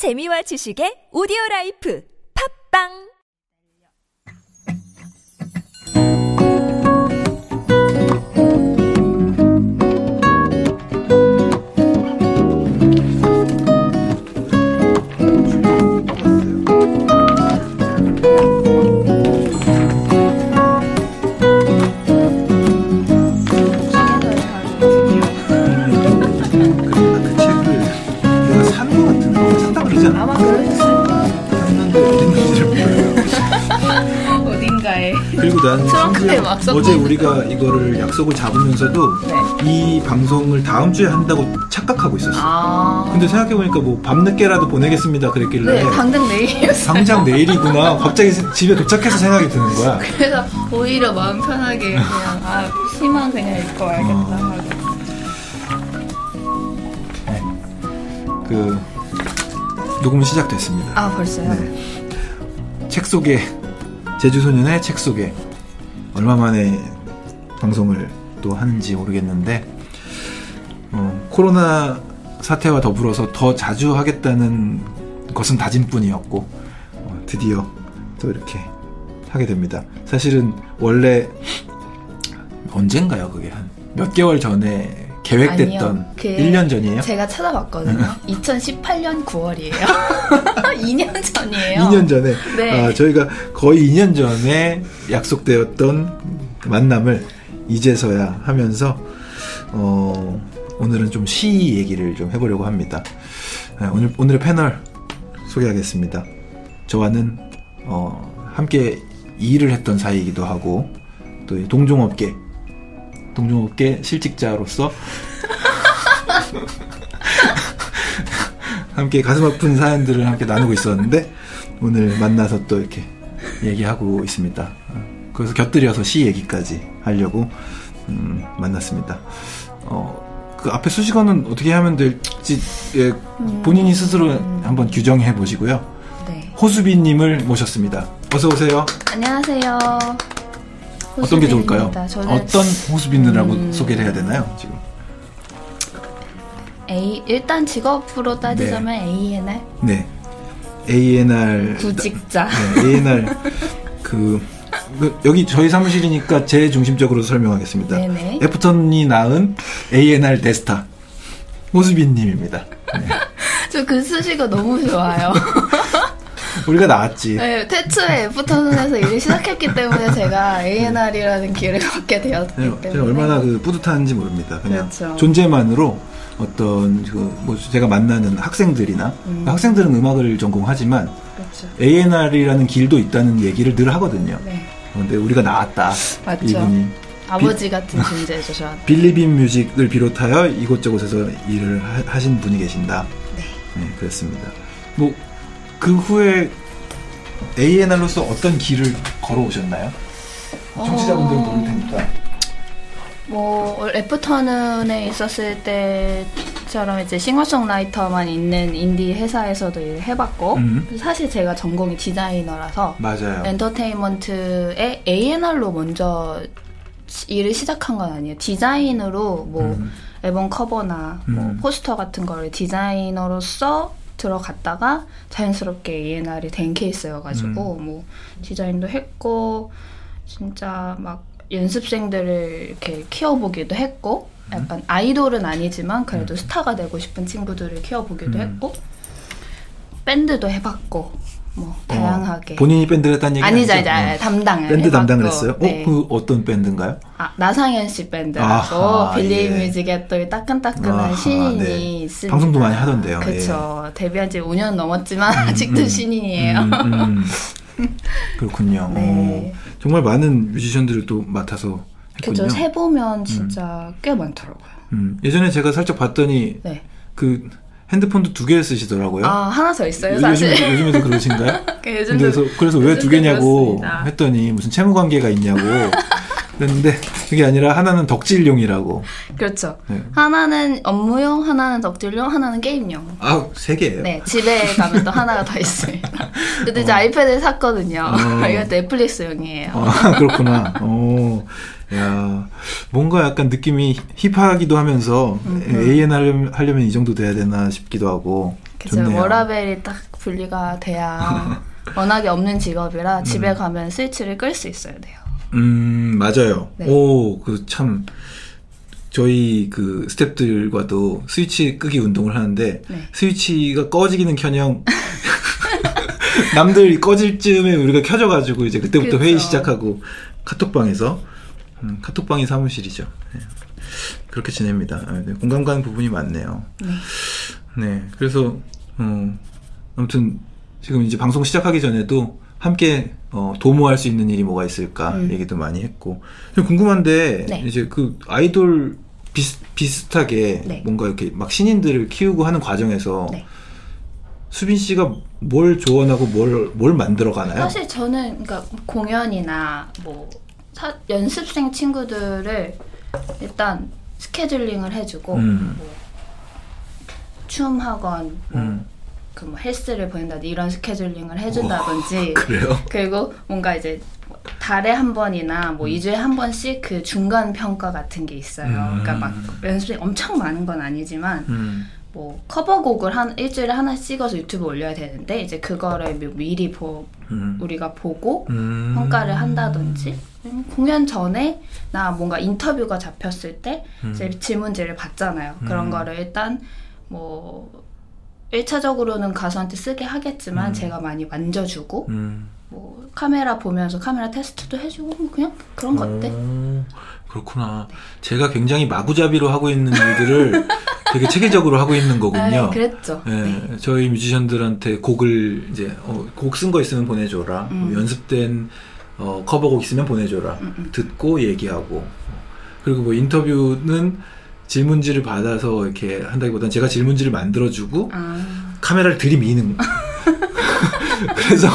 재미와 지식의 오디오 라이프. 팝빵 섞여 어제 우리가 이거를 약속을 잡으면서도 네. 이 방송을 다음 주에 한다고 착각하고 있었어. 아. 근데 생각해보니까 뭐 밤늦게라도 보내겠습니다 그랬길래 네, 당장 내일이었어요. 당장 내일이구나. 갑자기 집에 도착해서 생각이 드는 거야. 그래서 오히려 마음 편하게 그냥 아 심한 그냥 읽고 와야겠다 어. 하고. 그 녹음은 시작됐습니다. 아 벌써요? 네. 책 소개 제주소년의 책 소개 얼마 만에 방송을 또 하는지 모르겠는데 어, 코로나 사태와 더불어서 더 자주 하겠다는 것은 다짐뿐이었고 어, 드디어 또 이렇게 하게 됩니다. 사실은 원래 언젠가요 그게 한 몇 개월 전에 계획됐던 아니요. 그 1년 전이에요? 제가 찾아봤거든요. 2018년 9월이에요. 2년 전이에요. 2년 전에 네. 아, 저희가 거의 2년 전에 약속되었던 만남을 이제서야 하면서 어, 오늘은 좀 시 얘기를 좀 해보려고 합니다. 네, 오늘 오늘의 패널 소개하겠습니다. 저와는 어, 함께 일을 했던 사이이기도 하고 또이 동종업계 동종업계 실직자로서 함께 가슴 아픈 사연들을 함께 나누고 있었는데 오늘 만나서 또 이렇게 얘기하고 있습니다. 어, 그래서 곁들여서 시 얘기까지 하려고 음, 만났습니다. 어, 그 앞에 수식어는 어떻게 하면 될지 예, 본인이 스스로 한번 규정해 보시고요. 네. 호수빈님을 모셨습니다. 어서 오세요. 안녕하세요. 어떤 게 좋을까요? 어떤 호수빈이라고 음. 소개를 해야 되나요? 지금 A 일단 직업으로 따지자면 ANR 네 A&R 구직자. 네, A&R 그, 그 여기 저희 사무실이니까 제 중심적으로 설명하겠습니다. 네네. 애프턴이 낳은 A&R 데스타 호수빈님입니다. 네. 저그 수식어 너무 좋아요. 우리가 나왔지. 네, 태초에 애프터눈에서 일을 시작했기 때문에 제가 A&R이라는 기회를 갖게 되었기 네, 때문에 제가 얼마나 그 뿌듯한지 모릅니다. 그냥 그렇죠. 존재만으로 어떤 그 뭐 제가 만나는 학생들이나 음. 학생들은 음악을 전공하지만 그렇죠. A&R이라는 길도 있다는 얘기를 늘 하거든요. 네. 근데 우리가 나왔다. 맞죠. 이분이 아버지 같은 존재죠, 저한테. 빌리빈 뮤직을 비롯하여 이곳저곳에서 일을 하, 신 분이 계신다. 네. 네, 그렇습니다. 뭐 그 후에 A&R로서 어떤 길을 걸어오셨나요? 청취자분들은 어. 모를 테니까. 뭐 애프터눈에 있었을 때처럼 이제 싱어송라이터만 있는 인디 회사에서도 일을 해봤고 음. 사실 제가 전공이 디자이너라서 맞아요. 엔터테인먼트의 A&R로 먼저 일을 시작한 건 아니에요. 디자인으로 뭐 음. 앨범 커버나 뭐 음. 포스터 같은 거를 디자이너로서 들어갔다가 자연스럽게 A&R이 된 케이스여가지고 음. 뭐 디자인도 했고 진짜 막 연습생들을 이렇게 키워보기도 했고 음. 약간 아이돌은 아니지만 그래도 스타가 되고 싶은 친구들을 키워보기도 음. 했고 밴드도 해봤고 뭐 다양하게 어, 본인이 밴드를 했다는 얘기 아니죠, 아니죠? 어. 담당을 밴드 해봤고, 담당을 했어요? 네. 어? 그 어떤 밴드인가요? 아, 나상현 씨 밴드라고 아하, 빌리 예. 뮤직에 또 따끈따끈한 아하, 신인이 네. 있습니다. 방송도 많이 하던데요. 예. 그렇죠. 데뷔한 지 5년 넘었지만 아직도 음. 신인이에요. 음, 음. 그렇군요. 네. 어, 정말 많은 뮤지션들을 또 맡아서 했군요. 그죠. 세 보면 진짜 꽤 많더라고요. 음, 예전에 제가 살짝 봤더니 네. 그 핸드폰도 두 개 쓰시더라고요. 아 하나 더 있어요, 요- 사실. 요즘에도, 요즘에도 그러신가요? 그 요즘도 그래서 그래서 왜 두 개냐고 그렇습니다. 했더니 무슨 채무 관계가 있냐고 그랬는데 그게 아니라 하나는 덕질용이라고. 그렇죠. 네. 하나는 업무용, 하나는 덕질용, 하나는 게임용. 아, 세 개예요. 네, 집에 가면 또 하나가 더 있습니다. 근데 이제 아이패드를 샀거든요. 어. 이것도 넷플릭스용이에요. 아, 그렇구나. 오, 야, 뭔가 약간 느낌이 힙하기도 하면서 A&R 하려면, 하려면 이 정도 돼야 되나 싶기도 하고. 좋네요. 워라벨이 딱 분리가 돼야 워낙에 없는 직업이라 집에 가면 스위치를 끌 수 있어야 돼요. 음, 맞아요. 네. 오, 그 참, 저희 그 스탭들과도 스위치 끄기 운동을 하는데, 네. 스위치가 꺼지기는 커녕, 남들이 꺼질 즈음에 우리가 켜져가지고, 이제 그때부터 그쵸. 회의 시작하고, 카톡방에서, 음, 카톡방이 사무실이죠. 네. 그렇게 지냅니다. 아, 네, 공감 가는 부분이 많네요. 네. 네, 그래서 어, 아무튼 지금 이제 방송 시작하기 전에도 함께 어, 도모할 수 있는 일이 뭐가 있을까 음. 얘기도 많이 했고 좀 궁금한데 네. 이제 그 아이돌 비슷, 비슷하게 네. 뭔가 이렇게 막 신인들을 키우고 하는 과정에서 네. 수빈 씨가 뭘 조언하고 뭘, 뭘 만들어 가나요? 사실 저는 그러니까 공연이나 뭐 사- 연습생 친구들을 일단 스케줄링을 해주고 음. 뭐 춤 학원, 뭐 음. 그뭐 헬스를 보낸다든지 이런 스케줄링을 해준다든지 그래요? 그리고 뭔가 이제 달에 한 번이나 뭐 2주에 한 번씩 그 중간 평가 같은 게 있어요. 음. 그러니까 막 연습이 엄청 많은 건 아니지만 음. 뭐 커버곡을 한 일주일에 하나씩 찍어서 유튜브에 올려야 되는데 이제 그거를 미- 미리 보 음. 우리가 보고 음. 평가를 한다든지 아니면 공연 전에 나 뭔가 인터뷰가 잡혔을 때 음. 이제 질문지를 받잖아요. 그런 음. 거를 일단 뭐 1차적으로는 가수한테 쓰게 하겠지만 음. 제가 많이 만져주고 음. 뭐 카메라 보면서 카메라 테스트도 해주고 뭐 그냥 그런 것들 오, 그렇구나. 제가 굉장히 마구잡이로 하고 있는 일들을 되게 체계적으로 하고 있는 거군요. 네, 그랬죠. 예, 네. 저희 뮤지션들한테 곡을 이제 어, 곡쓴 거 있으면 보내줘라. 음. 뭐 연습된 어, 커버곡 있으면 보내줘라. 음, 음. 듣고 얘기하고 그리고 뭐 인터뷰는 질문지를 받아서 이렇게 한다기보다는 제가 질문지를 만들어주고 아, 카메라를 들이미는. 그래서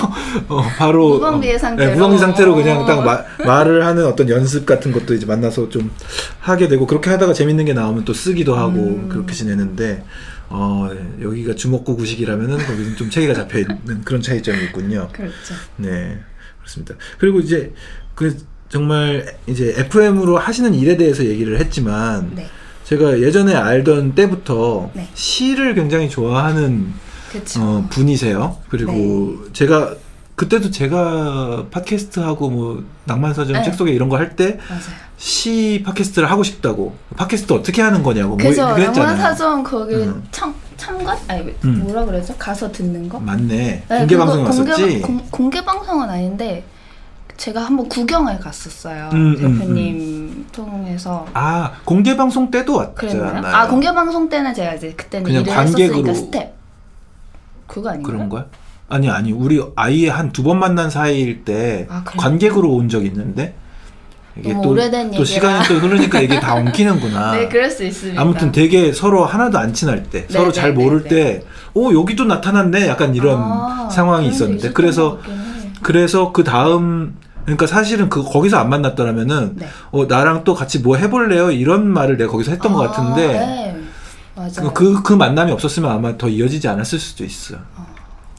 어, 바로 무방비의 어, 상태로. 네, 무방비 상태로 그냥 어. 딱 마- 말을 하는 어떤 연습 같은 것도 이제 만나서 좀 하게 되고 그렇게 하다가 재밌는 게 나오면 또 쓰기도 하고 음. 그렇게 지내는데 어, 네, 여기가 주먹구 구식이라면은 거기는 좀 체계가 잡혀 있는 그런 차이점이 있군요. 그렇죠. 네, 그렇습니다. 그리고 이제 그 정말 이제 FM으로 하시는 일에 대해서 얘기를 했지만 네, 제가 예전에 알던 때부터 네. 시를 굉장히 좋아하는 그렇죠. 어, 분이세요. 그리고 제가 그때도 제가 팟캐스트 하고 뭐 낭만서점 네. 책 소개 이런 거 할 때 시. 팟캐스트를 하고 싶다고 팟캐스트 어떻게 하는 거냐고 뭐 그래서 그랬잖아요. 영화사전 거기 음. 참 참관 아니 음. 뭐라 그러죠? 가서 듣는 거? 맞네. 네, 공개 그거 방송에 왔었지. 공개, 공, 공개 방송은 아닌데 제가 한번 구경을 갔었어요. 음, 음, 대표님 통해서 아 공개 방송 때도? 왔잖아요. 아 공개 방송 때는 제가 이제 그때는 그냥 일을 관객으로 했었으니까 스텝 그거 아닌가요? 그런 거야? 아니 아니 우리 아예 한두 번 만난 사이일 때 아? 관객으로 온 적 있는데 이게 또, 오래된 또 얘기라. 시간이 또 흐르니까 이게 다 엉키는구나. 네, 그럴 수 있습니다. 아무튼 되게 서로 하나도 안 친할 때, 네, 서로 네, 잘 네, 모를 네. 때, 오 여기도 나타났네, 약간 이런 아, 상황이 있었는데, 그래서 것. 그래서 그 다음 그러니까 사실은 그 거기서 안 만났더라면은 네. 어 나랑 또 같이 뭐 해볼래요 이런 말을 내가 거기서 했던 것 아, 같은데 네. 맞아요. 그, 그 만남이 없었으면 아마 더 이어지지 않았을 수도 있어.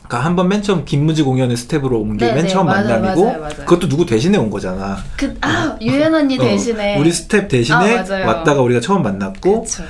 그러니까 한 번 맨 처음 김무지 공연의 스텝으로 온게 네, 맨 네, 처음 맞아요, 만남이고 맞아요, 맞아요. 그것도 누구 대신에 온 거잖아. 그, 아, 유엔 언니 어, 대신에. 우리 스텝 대신에 아. 왔다가 우리가 처음 만났고 그쵸.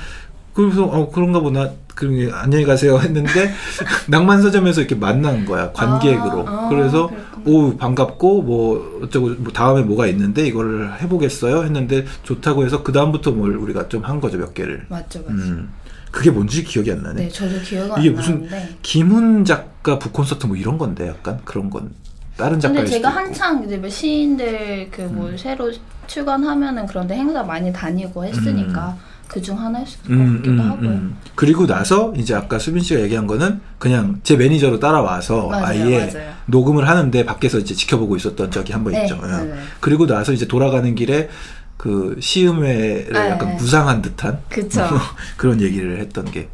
그래서 어 그런가 보나 그러면 안녕히 가세요 했는데 낭만 서점에서 이렇게 만난 거야 관객으로 아, 아, 그래서. 오 반갑고 뭐 어쩌고 뭐 다음에 뭐가 있는데 이거를 해보겠어요 했는데 좋다고 해서 그 다음부터 뭘 우리가 좀 한 거죠 몇 개를 맞죠, 맞죠. 음 그게 뭔지 기억이 안 나네 네, 저도 이게 안 무슨 나는데. 김훈 작가 북콘서트 뭐 이런 건데 약간 그런 건 다른 작가일 근데 제가. 한창 이제 뭐 시인들 그뭐 음. 새로 출간하면은 그런데 행사 많이 다니고 했으니까 그중 하나였을 것 음, 같기도 음, 하고요. 음. 그리고 나서 이제 아까 수빈 씨가 얘기한 거는 그냥 제 매니저로 따라와서 맞아요, 아예 맞아요. 녹음을 하는데 밖에서 이제 지켜보고 있었던 적이 한번 네, 있죠. 예. 맞아요. 그리고 나서 이제 돌아가는 길에 그 시음회를 네, 약간 네. 구상한 듯한 그쵸. 그런 얘기를 했던 게.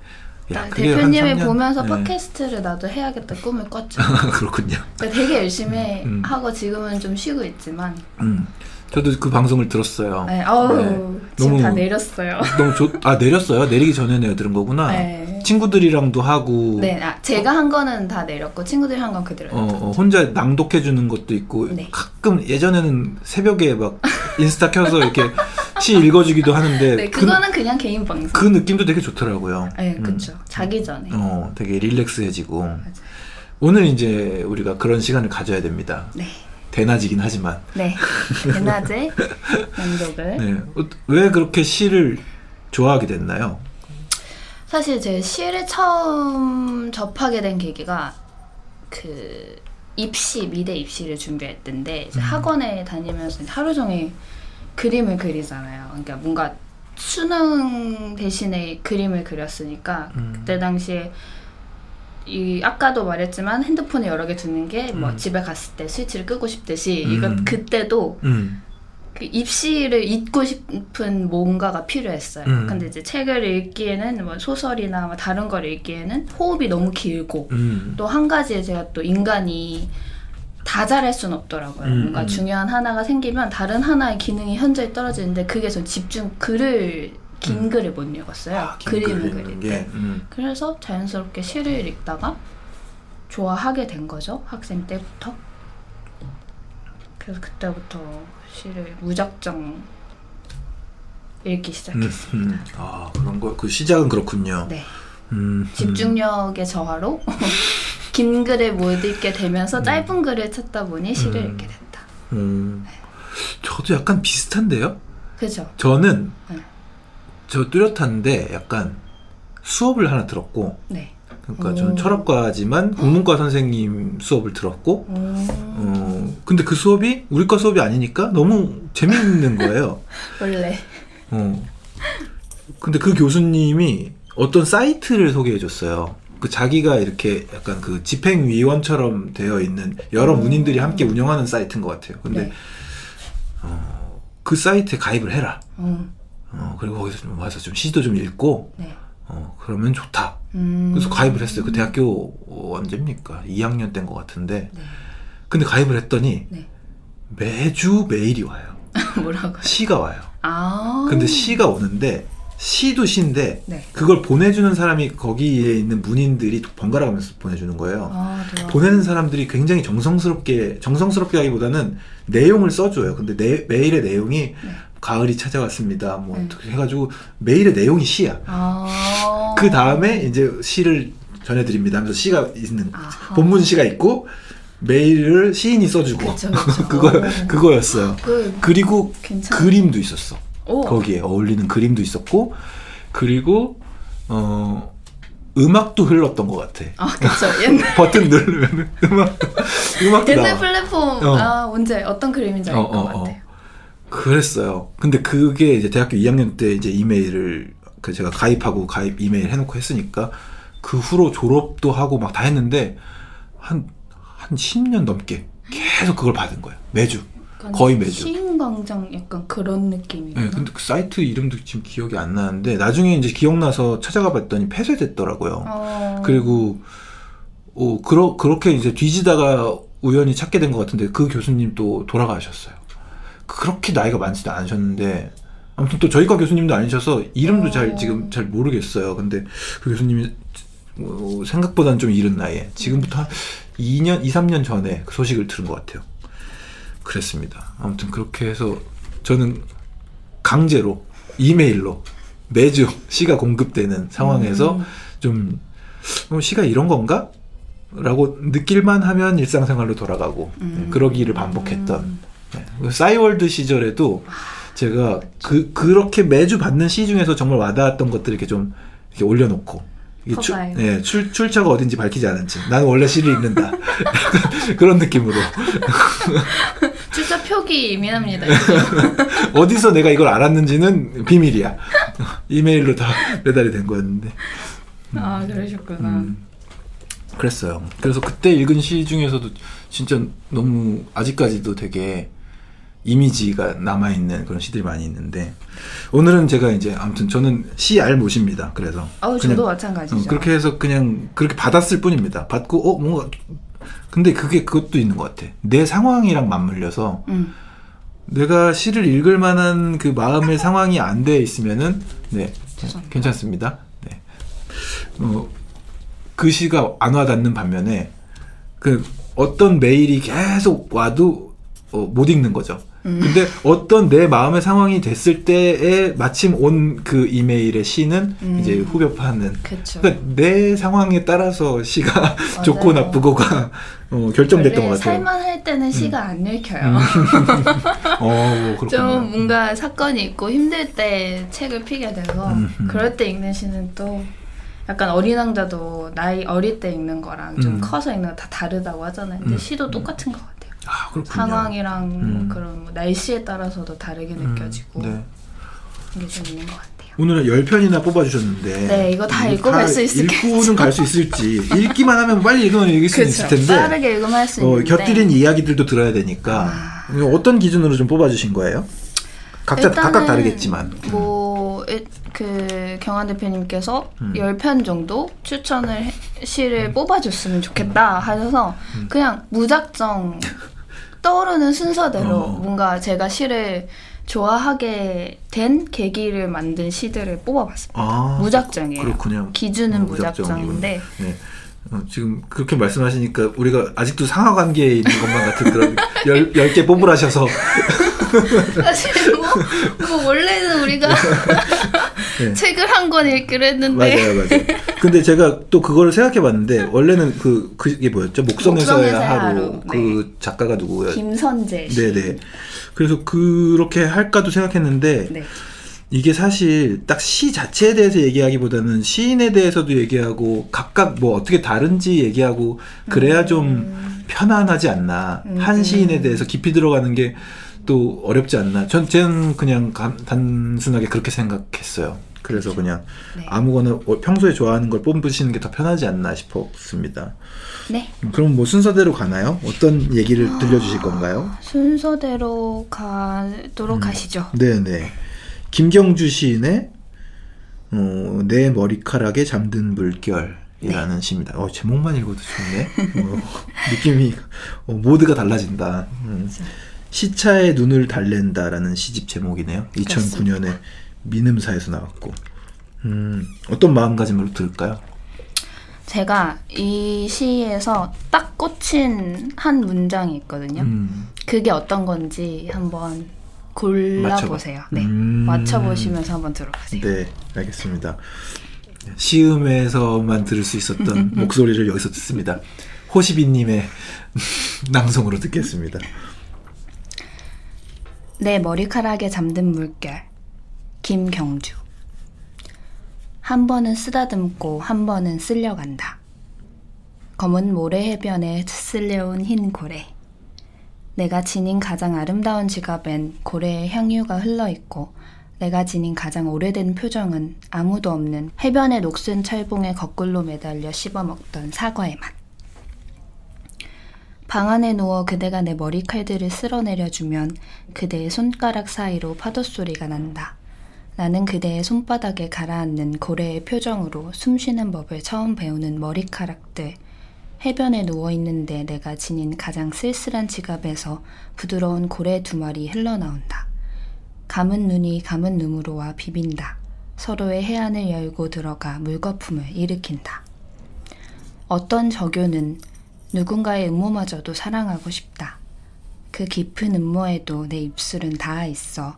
야, 한 대표님이? 보면서 네. 팟캐스트를 나도 해야겠다 꿈을 꿨죠. 그렇군요. 그러니까 되게 열심히 음. 하고 지금은 좀 쉬고 있지만. 음. 저도 그 방송을 들었어요. 네, 어우, 네. 지금 너무- 다 내렸어요. 너무 좋, 아, 내렸어요? 내리기 전에 내가 들은 거구나. 네. 친구들이랑도 하고. 네, 아, 제가 한 거는 다 내렸고 친구들이 한 건 그대로. 어, 어, 혼자 낭독해 주는 것도 있고 네. 가끔 예전에는 새벽에 막 인스타 켜서 이렇게 시 읽어주기도 하는데 네, 그, 그거는 그 냥 개인 방송. 그 느낌도 되게 좋더라고요. 네, 그쵸. 자기 전에. 어, 되게 릴렉스해지고 맞아요. 오늘 이제 우리가 그런 시간을 가져야 됩니다. 네. 대낮이긴 하지만 네. 대낮에 만족을. 네. 어, 왜 그렇게 시를 좋아하게 됐나요? 사실 제 시를 처음 접하게 된 계기가 그 입시 미대 입시를 때인데 이제 학원에 다니면서 하루 종일 그림을 그리잖아요. 그러니까 뭔가 수능 대신에 그림을 그렸으니까 음. 그때 당시에 이 아까도 말했지만 핸드폰에 여러 개 두는 게뭐 음. 집에 갔을 때 스위치를 끄고 싶듯이 음. 이건 그때도 음. 그 입시를 잊고 싶은 뭔가가 필요했어요. 음. 근데 이제 책을 읽기에는 뭐 소설이나 뭐 다른 걸 읽기에는 호흡이 너무 길고 음. 또한 가지 제가 또 인간이 다 잘할 수는 없더라고요. 음, 뭔가 음. 중요한 하나가 생기면 다른 하나의 기능이 현저히 떨어지는데 그게 전 집중 글을 긴 글을 못 읽었어요. 음. 아, 긴 그림을 글 그릴 때. 게, 음. 그래서 자연스럽게 시를 읽다가 좋아하게 된 거죠. 학생 때부터. 그래서 그때부터 시를 무작정 읽기 시작했어요. 음, 음. 아 그런 거 그 시작은 그렇군요. 네. 음, 집중력의 저하로 긴 글을 못 읽게 되면서 짧은 글을 찾다 보니 시를 음. 읽게 됐다. 음. 저도 약간 비슷한데요. 그죠? 저는 네. 저 뚜렷한데 약간 수업을 하나 들었고 네. 그러니까 저는 오. 철학과지만 국문과 선생님 수업을 들었고 오. 어 근데 그 수업이 우리과 수업이 아니니까 너무 재밌는 거예요. 원래. 어. 근데 그 교수님이 어떤 사이트를 소개해 줬어요. 그 자기가 이렇게 약간 그 집행위원처럼 되어 있는 여러 음. 문인들이 함께 운영하는 사이트인 것 같아요. 근데 네. 그 사이트에 가입을 해라. 어. 어, 그리고 거기서 좀 와서 좀 시도 좀 읽고, 네. 어, 그러면 좋다. 음. 그래서 가입을 했어요. 그 대학교 언제입니까? 2학년 때인 것 같은데. 네. 근데 가입을 했더니 네. 매주 메일이 와요. 뭐라고? 시가 와요. 아. 근데 시가 오는데 시도 시인데 네. 그걸 보내주는 사람이 거기에 있는 문인들이 번갈아 가면서 보내주는 거예요. 아, 네. 보내는 사람들이 굉장히 정성스럽게 정성스럽게 하기보다는 내용을 써줘요. 근데 내, 메일의 내용이 가을이 찾아왔습니다. 뭐 네. 어떻게 해가지고 메일의 내용이 시야. 아. 그 다음에 이제 시를 전해드립니다 하면서 시가 있는 아하. 본문 시가 있고 메일을 시인이 써주고. 그거 오. 그거였어요. 그 그리고 괜찮아. 그림도 있었어. 오. 거기에 어울리는 그림도 있었고 그리고 어 음악도 흘렀던 것 같아. 아, 그쵸. 옛날 버튼 누르면 음악 음악도 옛날 나와. 플랫폼 어. 아 언제 어떤 그림인지 알 어, 것 어, 어. 같아요. 그랬어요. 근데 그게 이제 대학교 2학년 때 이제 이메일을 그 제가 가입하고 가입 이메일 해놓고 했으니까 그 후로 졸업도 하고 막 다 했는데 한 한 10년 넘게 계속 그걸 받은 거예요. 매주. 거의 매주. 시인광장 약간 그런 느낌이구나. 네, 근데 그 사이트 이름도 지금 기억이 안 나는데 나중에 이제 기억나서 찾아가 봤더니 폐쇄됐더라고요. 어. 그리고 어, 그러, 그렇게 이제 뒤지다가 우연히 찾게 된 것 같은데 그 교수님 또 돌아가셨어요. 그렇게 나이가 많지도 않으셨는데 아무튼 또 저희과 교수님도 아니셔서 이름도 잘 어. 지금 잘 모르겠어요. 근데 그 교수님이 어, 생각보다는 좀 이른 나이에 지금부터 한 2년, 2, 3년 전에 그 소식을 들은 것 같아요. 그랬습니다. 아무튼 그렇게 해서 저는 강제로 이메일로 매주 시가 공급되는 상황에서 음. 좀 어, 시가 이런 건가? 라고 느낄만 하면 일상생활로 돌아가고 음. 네, 그러기를 반복했던 네. 그 싸이월드 시절에도 제가 그 그렇게 매주 받는 시 중에서 정말 와닿았던 것들 이렇게 좀 이렇게 올려놓고 이게 출, 커가요. 네, 출, 출처가 어딘지 밝히지 않은 채 나는 원래 시를 읽는다 그런 느낌으로 진짜 표기 예민합니다. 어디서 내가 이걸 알았는지는 비밀이야 이메일로 다 배달이 된 거였는데 아 그러셨구나. 음, 그랬어요. 그래서 그때 읽은 시 중에서도 진짜 너무 아직까지도 되게 이미지가 남아있는 그런 시들이 많이 있는데 오늘은 제가 이제 아무튼 저는 시 알못입니다. 그래서 아우 그냥, 저도 마찬가지죠. 어, 그렇게 해서 그냥 그렇게 받았을 뿐입니다. 받고 어 뭔가 근데 그게 그것도 있는 것 같아. 내 상황이랑 맞물려서 음. 내가 시를 읽을 만한 그 마음의 상황이 안 돼 있으면은 네 죄송합니다. 괜찮습니다. 네. 어, 그 시가 안 와닿는 반면에 그 어떤 메일이 계속 와도 어, 못 읽는 거죠. 음. 근데 어떤 내 마음의 상황이 됐을 때에 마침 온 그 이메일의 시는 음. 이제 후벼파는 그쵸. 그러니까 내 상황에 따라서 시가 좋고 나쁘고가 어, 결정됐던 것 같아요. 살만 할 때는 시가 안 읽혀요. 어, 그렇구나. 좀 뭔가 사건이 있고 힘들 때 책을 피게 돼서 음, 음. 그럴 때 읽는 시는 또 약간 어린 왕자도 나이 어릴 때 읽는 거랑 좀 음. 커서 읽는 거 다 다르다고 하잖아요. 근데 음, 시도 음. 똑같은 것 같아요. 아. 상황이랑 음. 그런 뭐 날씨에 따라서도 다르게 음, 느껴지고 네. 이게 좀 있는 것 같아요. 오늘은 10편이나 뽑아주셨는데. 네, 이거 다 읽고 갈 수 있을겠죠? 읽고는 갈 수 있을지. 읽기만 하면 빨리 읽으면 읽을 수 있을 텐데. 빠르게 읽으면 할수 어, 있는데 곁들인 이야기들도 들어야 되니까. 아. 어떤 기준으로 좀 뽑아주신 거예요? 각자 각각 다르겠지만. 뭐, 일- 그, 경환 대표님께서 음. 10편 정도 추천을, 해- 시를 뽑아줬으면 좋겠다 하셔서 음. 그냥 무작정 떠오르는 순서대로 어. 뭔가 제가 시를 좋아하게 된 계기를 만든 시들을 뽑아봤습니다. 아, 무작정이에요. 그렇군요. 기준은. 무작정인데 네. 어, 지금 그렇게 말씀하시니까 우리가 아직도 상하 관계에 있는 것만 같은 그런 열, 10개 뽑으라셔서 사실 뭐, 뭐 원래는 우리가 네. 책을 한 권 읽기로 했는데 맞아요, 맞아요. 근데 제가 또 그거를 생각해 봤는데 원래는 그 그게 뭐였죠? 목성에서의 하루. 하루. 그 작가가 누구예요? 김선재 씨. 네네. 그래서 그렇게 할까도 생각했는데 네. 이게 사실 딱 시 자체에 대해서 얘기하기보다는 시인에 대해서도 얘기하고 각각 뭐 어떻게 다른지 얘기하고 그래야 좀 편안하지 않나. 음. 한 시인에 대해서 깊이 들어가는 게 또 어렵지 않나. 전, 쟤는 그냥 감- 단순하게 그렇게 생각했어요. 그래서 그냥 네. 아무거나 어, 평소에 좋아하는 걸 뽑으시는 게 더 편하지 않나 싶었습니다. 네. 음, 그럼 뭐 순서대로 가나요? 어떤 얘기를 들려주실 건가요? 순서대로 가도록 음. 하시죠. 네네. 김경주 시인의 어, 내 머리카락에 잠든 물결 이라는 시입니다. 어, 제목만 읽어도 좋네. 어, 느낌이 어, 모드가 달라진다. 음. 시차에 눈을 달랜다라는 시집 제목이네요. 2009년에 민음사에서 나왔고. 음, 어떤 마음가짐으로 들을까요? 제가 이 시에서 딱 꽂힌 한 문장이 있거든요. 음, 그게 어떤 건지 한번 골라보세요. 맞춰봐. 네. 음. 맞춰보시면서 한번 들어보세요. 네, 알겠습니다. 시음에서만 들을 수 있었던 목소리를 여기서 듣습니다. 호시비님의 낭송으로 듣겠습니다. 내 머리카락에 잠든 물결. 김경주. 한 번은 쓰다듬고 한 번은 쓸려간다. 검은 모래 해변에 쓸려온 흰 고래. 내가 지닌 가장 아름다운 지갑엔 고래의 향유가 흘러 있고 내가 지닌 가장 오래된 표정은 아무도 없는 해변의 녹슨 철봉에 거꾸로 매달려 씹어먹던 사과의 맛. 방 안에 누워 그대가 내 머리칼들을 쓸어내려주면 그대의 손가락 사이로 파도 소리가 난다. 나는 그대의 손바닥에 가라앉는 고래의 표정으로 숨쉬는 법을 처음 배우는 머리카락들. 해변에 누워있는데 내가 지닌 가장 쓸쓸한 지갑에서 부드러운 고래 두 마리 흘러나온다. 감은 눈이 감은 눈으로 와 비빈다. 서로의 해안을 열고 들어가 물거품을 일으킨다. 어떤 저교는 누군가의 음모마저도 사랑하고 싶다. 그 깊은 음모에도 내 입술은 닿아 있어.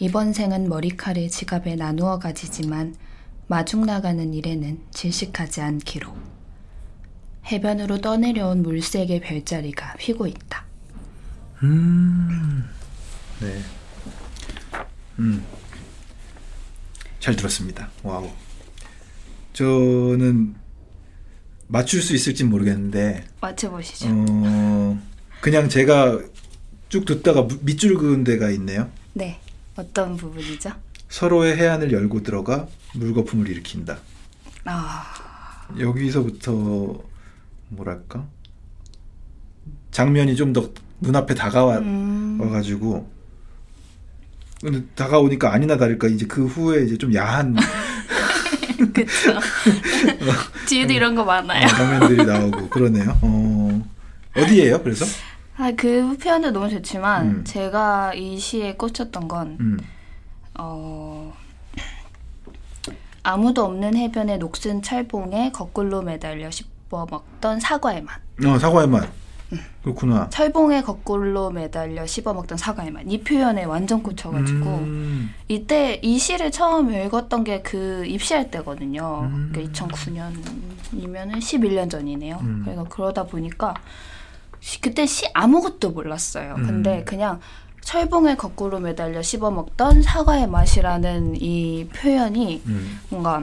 이번 생은 머리칼을 지갑에 나누어 가지지만 마중 나가는 일에는 질식하지 않기로. 해변으로 떠내려온 물색의 별자리가 휘고 있다. 음, 네. 음, 잘 들었습니다. 와우. 저는 맞출 수 있을지 모르겠는데, 맞춰보시죠. 어, 그냥 제가 쭉 듣다가 무- 밑줄 그은 데가 있네요. 네. 어떤 부분이죠? 서로의 해안을 열고 들어가 물거품을 일으킨다. 아, 여기서부터 뭐랄까 장면이 좀 더 눈앞에 다가와 음, 와가지고 근데 다가오니까 아니나 다를까 이제 그 후에 이제 좀 야한 그쵸. 뒤에도 이런 거 많아요. 어, 장면들이 나오고 그러네요. 어 어디예요? 그래서 아, 그 표현도 너무 좋지만 음. 제가 이 시에 꽂혔던 건 음, 어, 아무도 없는 해변의 녹슨 철봉에 거꾸로 매달려 씹어 먹던 사과의 맛. 어 사과의 맛. 그렇구나. 철봉에 거꾸로 매달려 씹어 먹던 사과의 맛. 이 표현에 완전 꽂혀가지고 음, 이때 이 시를 처음 읽었던 게 그 입시할 때거든요. 음. 그러니까 2009년이면은 11년 전이네요. 음. 그래서 그러다 보니까 시- 그때 시 아무것도 몰랐어요. 음. 근데 그냥 철봉에 거꾸로 매달려 씹어 먹던 사과의 맛이라는 이 표현이 음, 뭔가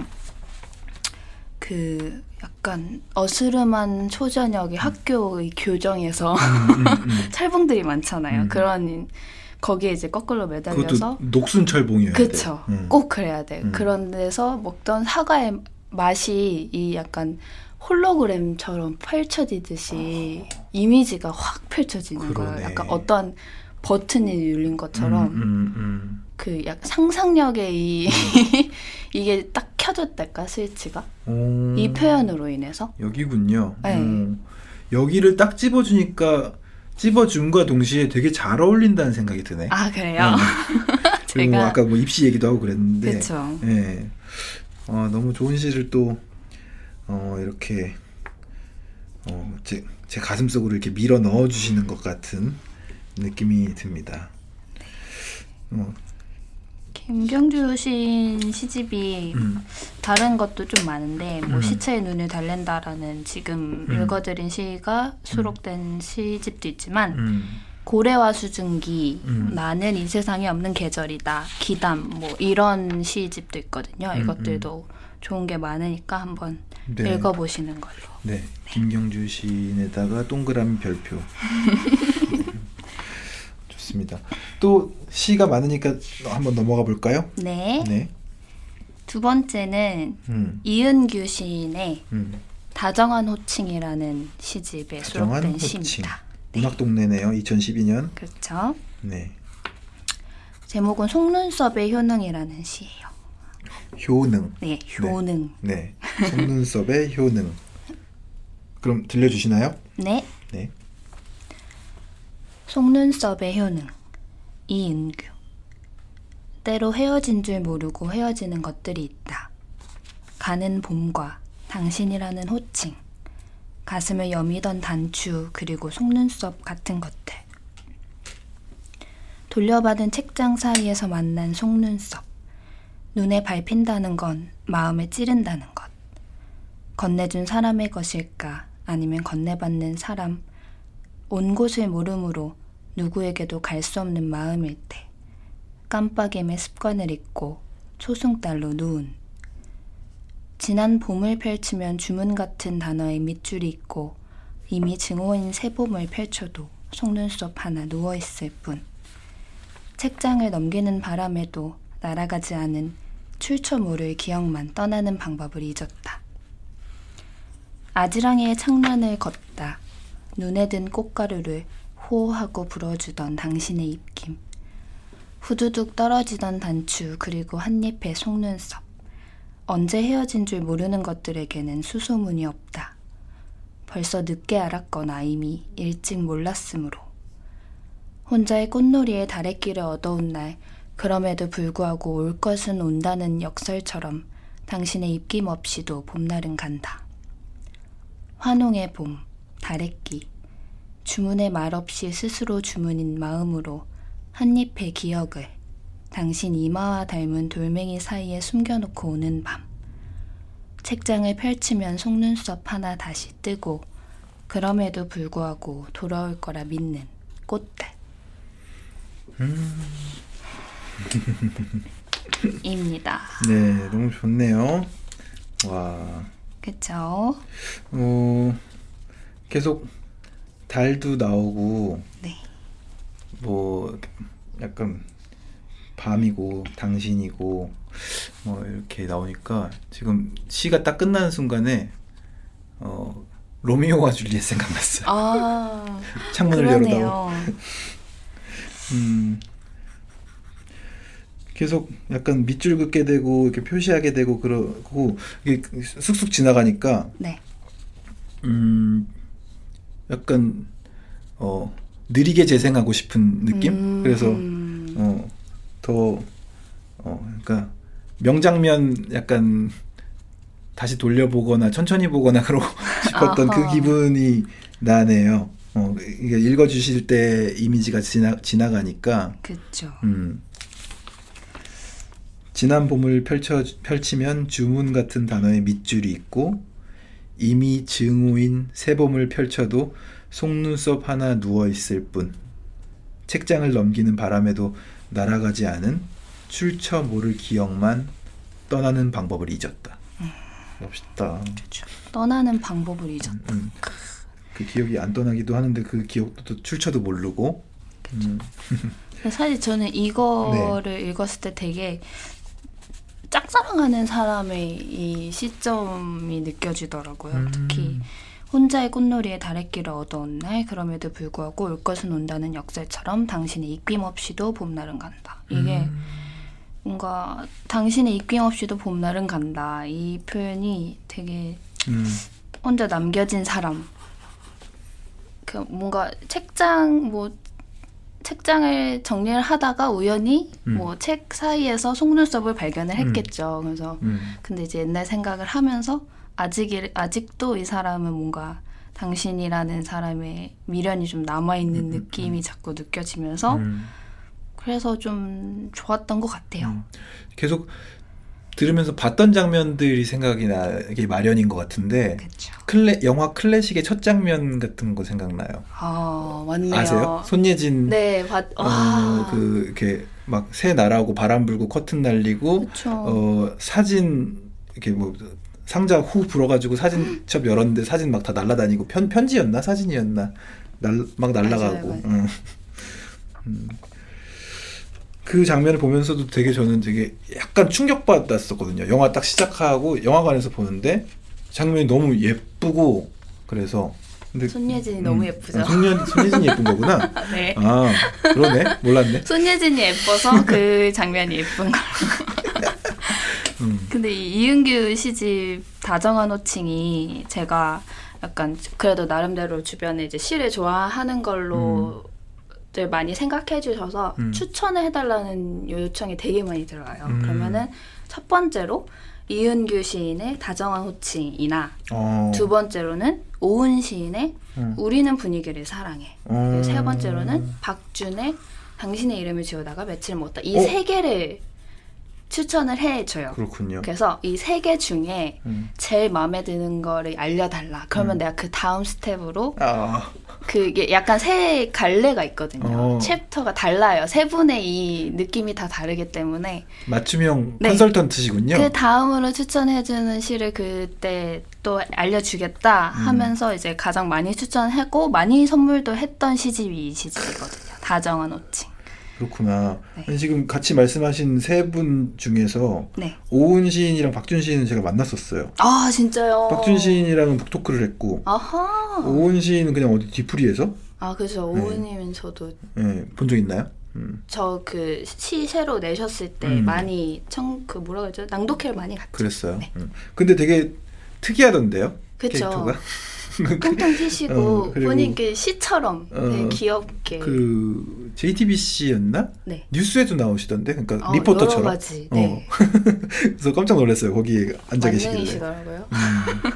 그 약간 어스름한 초저녁의 학교의 교정에서 음, 음. 철봉들이 많잖아요. 음. 그런 거기에 이제 거꾸로 매달려서 돼. 그쵸. 음. 꼭 그래야 돼. 음. 그런 데서 먹던 사과의 맛이 이 약간 홀로그램처럼 펼쳐지듯이 이미지가 확 펼쳐지는 그러네. 거예요. 약간 어떤 버튼이 눌린 것처럼 음, 음, 음. 그약 상상력의 이 이게 딱 켜졌달까 스위치가 오. 이 표현으로 인해서 여기군요. 네. 어, 여기를 딱 집어주니까 집어줌과 동시에 되게 잘 어울린다는 생각이 드네. 아 그래요. 그리고 뭐 제가 아까 뭐 입시 얘기도 하고 그랬는데, 그쵸. 예, 어, 너무 좋은 시를 또 어, 이렇게 어, 제, 제 가슴 속으로 이렇게 밀어 넣어 주시는 것 같은 느낌이 듭니다. 어, 김경주 시인 시집이 음, 다른 것도 좀 많은데 뭐 음. 시체의 눈을 달랜다라는 지금 음. 읽어드린 시가 수록된 시집도 있지만 음, 고래와 수증기 음. 나는 이 세상에 없는 계절이다 기담 뭐 이런 시집도 있거든요 음, 이것들도 좋은 게 많으니까 한번 네. 읽어보시는 걸로 네, 김경주 시인에다가 동그라미 별표. 좋습니다. 또 시가 많으니까 한번 넘어가 볼까요? 네. 네. 두 번째는 음, 이은규 시인의 음. 다정한 호칭이라는 시집에 수록된 호칭. 시입니다. 문학 동네네요. 2012년. 그렇죠. 네. 제목은 속눈썹의 효능이라는 시예요. 효능. 네, 효능. 네. 속눈썹의 효능. 그럼 들려주시나요? 네. 네. 속눈썹의 효능. 이은규. 때로 헤어진 줄 모르고 헤어지는 것들이 있다. 가는 봄과 당신이라는 호칭. 가슴을 여미던 단추 그리고 속눈썹 같은 것들. 돌려받은 책장 사이에서 만난 속눈썹. 눈에 밟힌다는 건 마음에 찌른다는 것. 건네준 사람의 것일까 아니면 건네받는 사람. 온 곳을 모름으로 누구에게도 갈 수 없는 마음일 때. 깜빡임의 습관을 잊고 초승달로 누운. 지난 봄을 펼치면 주문 같은 단어의 밑줄이 있고 이미 증오인 새 봄을 펼쳐도 속눈썹 하나 누워있을 뿐. 책장을 넘기는 바람에도 날아가지 않은 출처 모를 기억만 떠나는 방법을 잊었다. 아지랑이의 창란을 걷다. 눈에 든 꽃가루를 호호하고 불어주던 당신의 입김. 후두둑 떨어지던 단추 그리고 한 잎의 속눈썹. 언제 헤어진 줄 모르는 것들에게는 수소문이 없다. 벌써 늦게 알았거나 이미 일찍 몰랐으므로. 혼자의 꽃놀이에 다래끼를 얻어온 날, 그럼에도 불구하고 올 것은 온다는 역설처럼 당신의 입김 없이도 봄날은 간다. 환웅의 봄, 다래끼, 주문의 말 없이 스스로 주문인 마음으로 한 잎의 기억을 당신 이마와 닮은 돌멩이 사이에 숨겨놓고 오는 밤. 책장을 펼치면 속눈썹 하나 다시 뜨고 그럼에도 불구하고 돌아올 거라 믿는 꽃들. 입니다. 네, 너무 좋네요. 와. 그쵸? 어, 계속 달도 나오고, 네. 뭐, 약간 밤이고, 당신이고, 뭐, 이렇게 나오니까, 지금 시가 딱 끝나는 순간에, 어, 로미오와 줄리엣 생각났어요. 아, 창문을 열어다오. 그러네요. 음, 계속 약간 밑줄 긋게 되고 이렇게 표시하게 되고 그러고 이게 쑥쑥 지나가니까 네. 음 약간 어 느리게 재생하고 싶은 느낌 음, 그래서 음. 어더어 그러니까 명장면 약간 다시 돌려보거나 천천히 보거나 그러고 싶었던 아하. 그 기분이 나네요. 어 어, 이게 읽어주실 때 이미지가 지나, 지나가니까, 그쵸. 음. 지난 봄을 펼쳐, 펼치면 주문 같은 단어에 밑줄이 있고, 이미 증오인 새 봄을 펼쳐도 속눈썹 하나 누워있을 뿐. 책장을 넘기는 바람에도 날아가지 않은 출처 모를 기억만 떠나는 방법을 잊었다. 멋있다. 떠나는 방법을 잊었다. 음. 그 기억이 안 떠나기도 하는데 그 기억도 또 출처도 모르고. 음. 근데 사실 저는 이거를 네. 읽었을 때 되게 짝사랑하는 사람의 이 시점이 느껴지더라고요. 음. 특히 혼자의 꽃놀이에 다래끼를 얻어온 날 그럼에도 불구하고 올 것은 온다는 역설처럼 당신의 입김 없이도 봄날은 간다. 이게 음. 뭔가 당신의 입김 없이도 봄날은 간다. 이 표현이 되게 음. 혼자 남겨진 사람. 그 뭔가 책장 뭐 책장을 정리를 하다가 우연히 음. 뭐책 사이에서 속눈썹을 발견을 했겠죠. 그래서 음. 근데 이제 옛날 생각을 하면서 아직 아직도 이 사람은 뭔가 당신이라는 사람의 미련이 좀 남아 있는 음, 음, 느낌이 자꾸 느껴지면서 음. 그래서 좀 좋았던 것 같아요. 음. 계속 들으면서 봤던 장면들이 생각이 나게 마련인 것 같은데. 클래 영화 클래식의 첫 장면 같은 거 생각나요? 아 맞네요. 아세요? 손예진 네, 봤. 어, 와. 그 이렇게 막 새 날아오고 바람 불고 커튼 날리고 그쵸. 어 사진 이렇게 뭐 상자 후 불어가지고 사진첩 열었는데 사진 막 다 날라다니고 편 편지였나 사진이었나 날 막 날라가고 맞아요, 맞아요. 응. 음. 그 장면을 보면서도 되게 저는 되게 약간 충격받았었거든요. 영화 딱 시작하고 영화관에서 보는데 장면이 너무 예쁘고 그래서 근데 손예진이 너무 예쁘죠. 아, 손예, 손예진이 예쁜 거구나. 네. 아 그러네 몰랐네. 손예진이 예뻐서 그 장면이 예쁜 거. 음. 근데 이 이은규 시집 다정한 호칭이 제가 약간 그래도 나름대로 주변에 이제 시를 좋아하는 걸로 들 많이 생각해 주셔서 음. 추천을 해달라는 요청이 되게 많이 들어와요. 음. 그러면은 첫 번째로 이은규 시인의 다정한 호칭이나 어. 두 번째로는 오은 시인의 음. 우리는 분위기를 사랑해. 어. 세 번째로는 박준의 당신의 이름을 지어다가 며칠은 먹었다. 이 어? 세 개를 추천을 해줘요. 그렇군요. 그래서 이 세 개 중에 음. 제일 마음에 드는 거를 알려달라. 그러면 음. 내가 그 다음 스텝으로 아 그게 약간 세 갈래가 있거든요. 어. 챕터가 달라요. 세 분의 이 느낌이 다 다르기 때문에 맞춤형 네. 컨설턴트시군요. 그 다음으로 추천해주는 시를 그때 또 알려주겠다 음. 하면서 이제 가장 많이 추천하고 많이 선물도 했던 시집이 이 시집이거든요. 다정한 호칭. 그렇구나. 네. 지금 같이 말씀하신 세 분 중에서 네. 오은 시인이랑 박준 시인은 제가 만났었어요. 아 진짜요? 박준 시인이랑은 북토크를 했고 아하. 오은 시인은 그냥 어디 뒤풀이에서 아 그죠. 네. 오은님은 저도 예, 본적 있나요? 음, 저그 시 새로 내셨을 때 음. 많이 청 그 뭐라 그러죠? 낭독회를 많이 갔죠. 그랬어요. 네. 음. 근데 되게 특이하던데요? 그쵸. 캐릭터가? 통통 튀시고 어, 그리고- 보니 그 시처럼 되게 어, 귀엽게. 그 JTBC였나? 네. 뉴스에도 나오시던데, 그러니까 어, 리포터처럼. 여러 가지. 어. 네. 그래서 깜짝 놀랐어요. 거기에 앉아 계시길래. 음,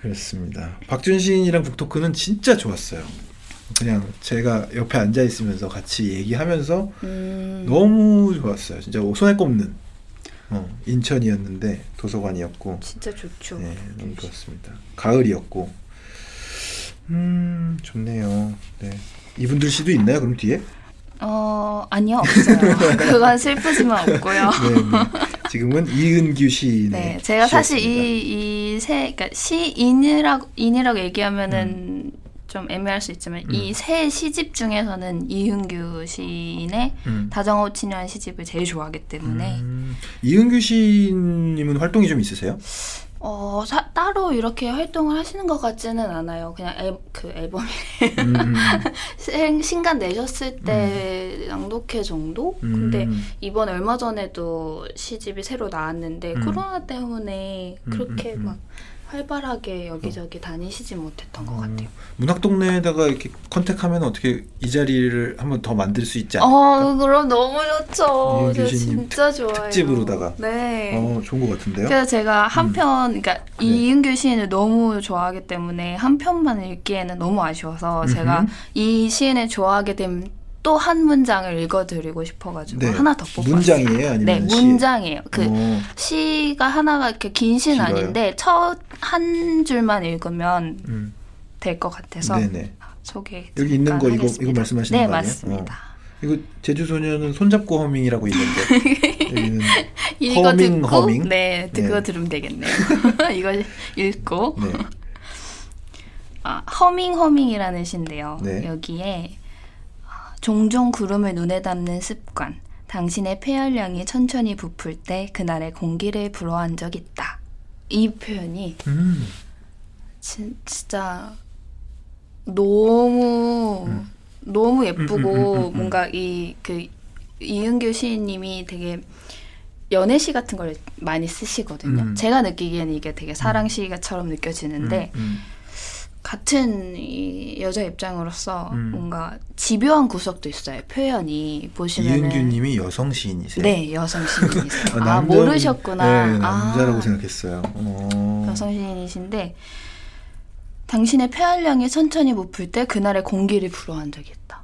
그렇습니다. 박준 시인이랑 북토크는 진짜 좋았어요. 그냥 제가 옆에 앉아 있으면서 같이 얘기하면서 음. 너무 좋았어요. 진짜 손에 꼽는 어, 인천이었는데 도서관이었고 진짜 좋죠. 네, 너무 좋았습니다. 가을이었고 음 좋네요. 네. 이분들 시도 있나요? 그럼 뒤에? 어 아니요 없어요. 그건 슬프지만 없고요. 네, 네. 지금은 이은규 시인의 네, 제가 사실 시였습니다. 이 이세 그러니까 시인이라고 인이라고 얘기하면은 좀 애매할 수 있지만 음. 이세 시집 중에서는 이윤규 시인의 음. 다정하고 친한 시집을 제일 좋아하기 때문에 음, 이은규 시인님은 활동이 좀 있으세요? 어 사- 따로 이렇게 활동을 하시는 것 같지는 않아요. 그냥 앨, 그 앨범 음, 음, 생- 신간 내셨을 때 낭독회 정도? 음. 근데 이번 얼마 전에도 시집이 새로 나왔는데 음. 코로나 때문에 음, 그렇게 음, 음. 막 활발하게 여기저기 다니시지 못했던 것 같아요. 문학 동네에다가 이렇게 컨택하면 어떻게 이 자리를 한번 더 만들 수 있지 않을까? 어, 그럼 너무 좋죠. 이은규 저 씨님 진짜 좋아요. 특집으로다가. 네. 어, 좋은 것 같은데요. 그래서 제가 한 편, 그러니까 네. 이은규 시인을 너무 좋아하기 때문에 한 편만 읽기에는 너무 아쉬워서 제가 음흠. 이 시인을 좋아하게 되면 또 한 문장을 읽어드리고 싶어가지고 네. 하나 더 뽑았어요. 문장이에요? 아니면 네, 시? 문장이에요. 그 어, 시가 하나가 이렇게 긴 시는 길어요? 아닌데 첫 한 줄만 읽으면 음. 될것 같아서 네네. 소개 여기 있는 거 잠깐 이거 하겠습니다. 이거 말씀하시는 네, 거 아니에요? 맞습니다. 어. 이거 제주 소녀는 손잡고 허밍이라고 있는데 이거 허밍, 듣고 허밍? 네 듣고 네. 들으면 되겠네요. 이거 읽고 네. 아, 허밍 허밍이라는 시인데요. 네. 여기에 아, 종종 구름을 눈에 담는 습관. 당신의 폐활량이 천천히 부풀 때 그날의 공기를 불어한 적 있다. 이 표현이 음. 진, 진짜 너무 너무 예쁘고 음, 음, 음, 음, 음. 뭔가 이 그 이은규 시인님이 되게 연애시 같은 걸 많이 쓰시거든요. 음. 제가 느끼기에는 이게 되게 사랑시가처럼 느껴지는데 음, 같은 이 여자 입장으로서 음. 뭔가 집요한 구석도 있어요. 표현이 음. 보시면은 이은규님이 여성 시인이세요? 네 여성 시인이세요. 아, 남자- 모르셨구나. 네, 남자라고 아, 생각했어요. 어. 여성 시인이신데 당신의 폐활량이 천천히 부풀 때 그날의 공기를 불어한 적이 있다.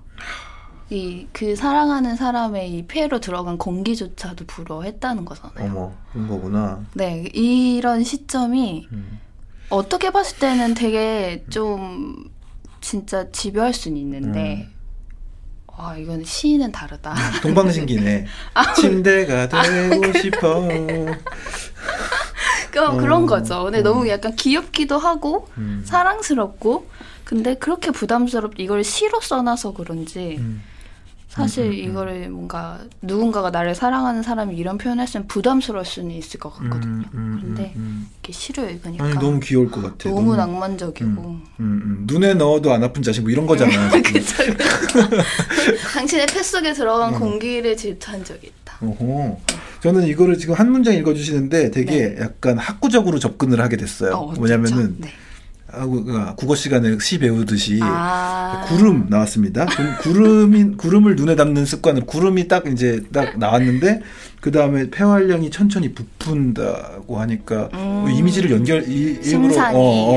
이 그 사랑하는 사람의 이 폐로 들어간 공기조차도 불어했다는 거잖아요. 어머 그런 거구나. 네 이런 시점이 음. 어떻게 봤을 때는 되게 좀 진짜 집요할 수는 있는데 음. 와 이건 시인은 다르다. 동방신기네. 아, 침대가 되고 싶어. 그럼 어. 그런 거죠. 근데 어. 너무 약간 귀엽기도 하고 음. 사랑스럽고 근데 그렇게 부담스럽 이걸 시로 써놔서 그런지 음. 사실 음, 음, 음. 이거를 뭔가 누군가가 나를 사랑하는 사람이 이런 표현했으면 부담스러울 수는 있을 것 같거든요. 음, 음, 음, 이렇게 시로 읽으니까 음. 아니 너무 귀여울 것 같아. 너무 낭만적이고 음, 음. 눈에 넣어도 안 아픈 자식 뭐 이런 거잖아. 그쵸 당신의 폐 속에 들어간 음. 공기를 질투한 적이 있다. 어허. 저는 이거를 지금 한 문장 읽어주시는데 되게 약간 학구적으로 접근을 하게 됐어요. 네. 어? 뭐냐면은 네. 아, 그, 그 국어 시간에 시 배우듯이 아. 구름 나왔습니다. 좀 구름이 구름을 눈에 담는 습관으로 구름이 딱 이제 딱 나왔는데 그 다음에 폐활량이 천천히 부푼다고 하니까 음. 뭐 이미지를 연결 이, 일부러 심상이, 어, 어,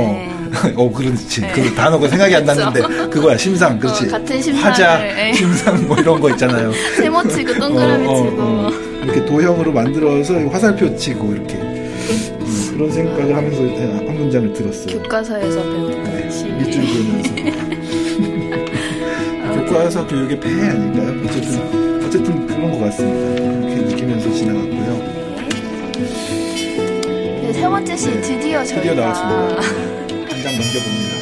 네. 어 그렇지 네. 그 단어가 생각이 안. 났는데 그거야 심상 그렇지 어, 같은 심상을, 화자 예. 심상 뭐 이런 거 있잖아요. 세모 치고 동그라미 어, 어, 치고 어. 이렇게 도형으로 만들어서 화살표 치고 이렇게 음, 그런 생각을 하면서 한 문장을 들었어요. 교과서에서 배우는 네, 시. 밑줄 그으면서 교과서 교육의 폐해 아닐까요? 어쨌든 어쨌든 그런 것 같습니다. 그렇게 느끼면서 지나갔고요. 네, 세 번째 시 드디어 드디어 저희가 나왔습니다. 한 장 넘겨봅니다.